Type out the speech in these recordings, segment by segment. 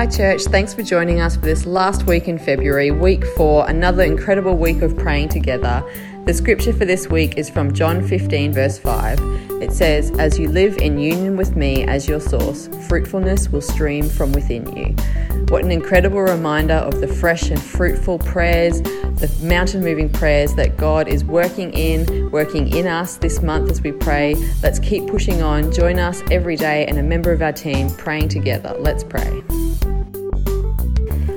Hi, church. Thanks for joining us for this last week in February, week four, another incredible week of praying together. The scripture for this week is from John 15, verse 5. It says, As you live in union with me as your source, fruitfulness will stream from within you. What an incredible reminder of the fresh and fruitful prayers, the mountain moving prayers that God is working in, working in us this month as we pray. Let's keep pushing on. Join us every day and a member of our team praying together. Let's pray.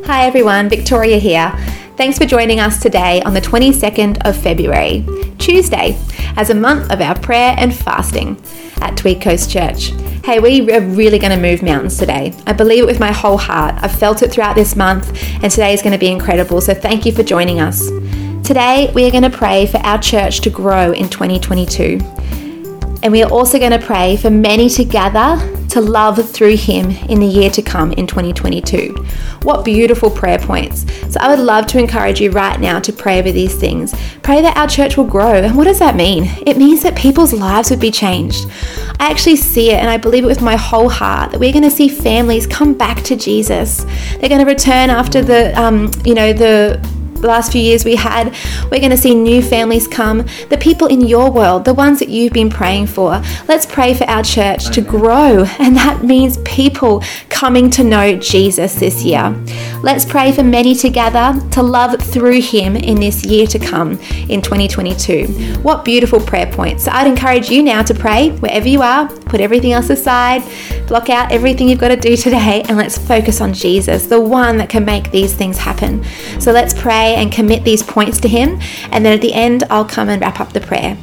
Hi everyone, Victoria here. Thanks for joining us today on the 22nd of February, Tuesday, as a month of our prayer and fasting at Tweed Coast Church. Hey, we are really going to move mountains today. I believe it with my whole heart. I've felt it throughout this month, and today is going to be incredible. So, thank you for joining us. Today, we are going to pray for our church to grow in 2022. And we are also going to pray for many to gather to love through Him in the year to come in 2022. What beautiful prayer points. So I would love to encourage you right now to pray over these things. Pray that our church will grow. And what does that mean? It means that people's lives would be changed. I actually see it and I believe it with my whole heart that we're going to see families come back to Jesus. They're going to return after the, um, you know, the the last few years we had. We're going to see new families come, the people in your world, the ones that you've been praying for. Let's pray for our church to grow, and that means people coming to know Jesus this year. Let's pray for many together to love through Him in this year to come in 2022. What beautiful prayer points. So I'd encourage you now to pray wherever you are, put everything else aside, block out everything you've got to do today, and let's focus on Jesus, the one that can make these things happen. So let's pray and commit these points to Him. And then at the end, I'll come and wrap up the prayer.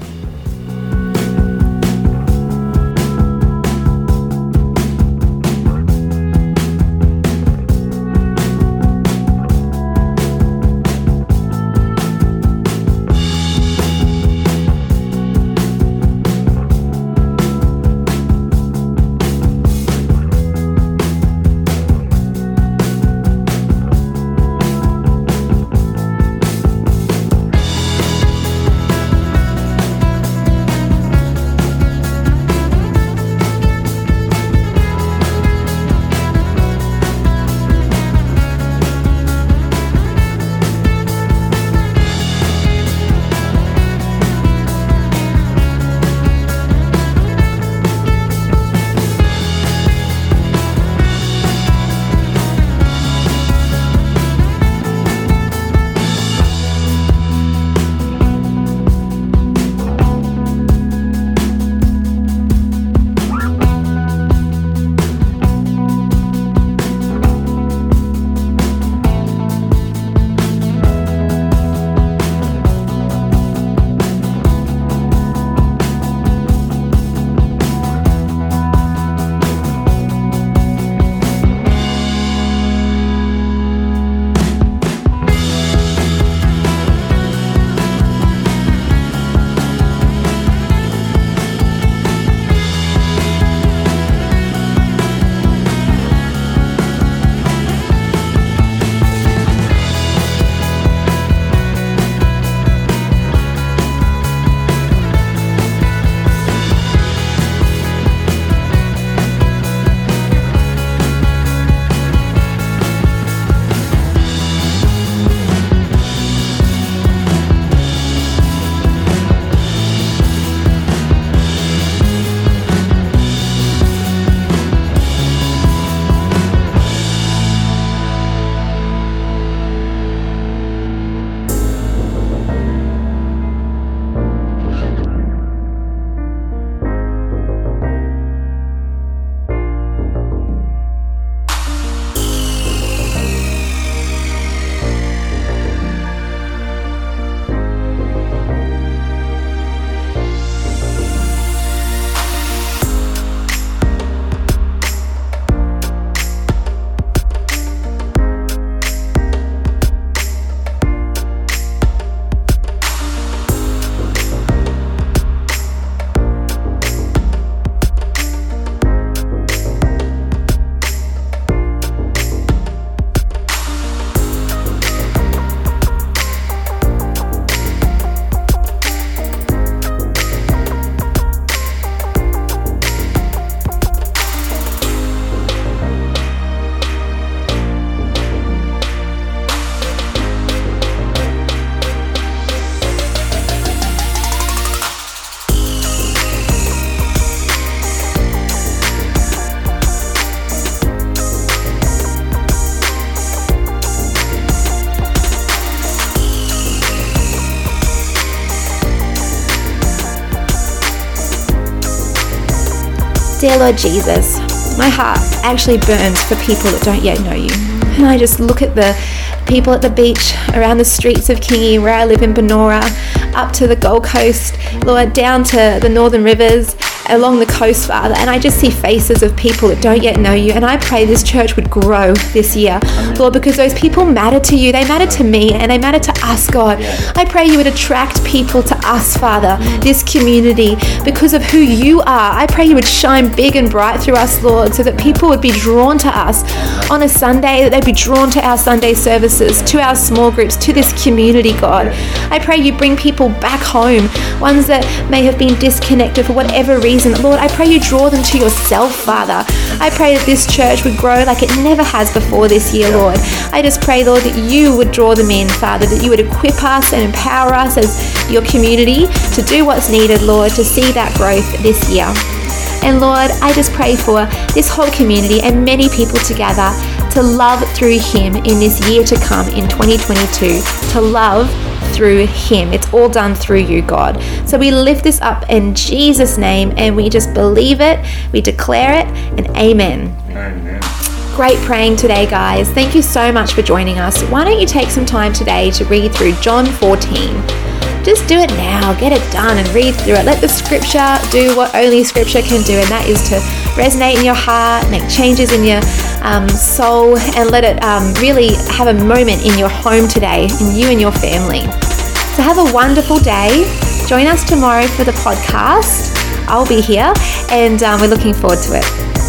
Dear Lord Jesus, my heart actually burns for people that don't yet know you. And I just look at the people at the beach, around the streets of Kingi, where I live in Banora, up to the Gold Coast, Lord, down to the Northern Rivers, along the coast, Father, and I just see faces of people that don't yet know you. And I pray this church would grow this year, Lord, because those people matter to you. They matter to me and they matter to us, God. I pray you would attract people to us, Father, this community, because of who you are. I pray you would shine big and bright through us, Lord, so that people would be drawn to us on a Sunday, that they'd be drawn to our Sunday services, to our small groups, to this community, God. I pray you bring people back home, ones that may have been disconnected for whatever reason reason. Lord, I pray you draw them to yourself, Father. I pray that this church would grow like it never has before this year, Lord. I just pray, Lord, that you would draw them in, Father, that you would equip us and empower us as your community to do what's needed, Lord, to see that growth this year. And Lord, I just pray for this whole community and many people together to love through Him in this year to come in 2022, to love through Him. It's all done through you, God. So we lift this up in Jesus' name and we just believe it, we declare it, and amen. Amen. Great praying today, guys. Thank you so much for joining us. Why don't you take some time today to read through John 14? just do it now. Get it done and read through it. Let the scripture do what only scripture can do, and that is to resonate in your heart, make changes in your um, soul, and let it um, really have a moment in your home today, in you and your family. So, have a wonderful day. Join us tomorrow for the podcast. I'll be here, and um, we're looking forward to it.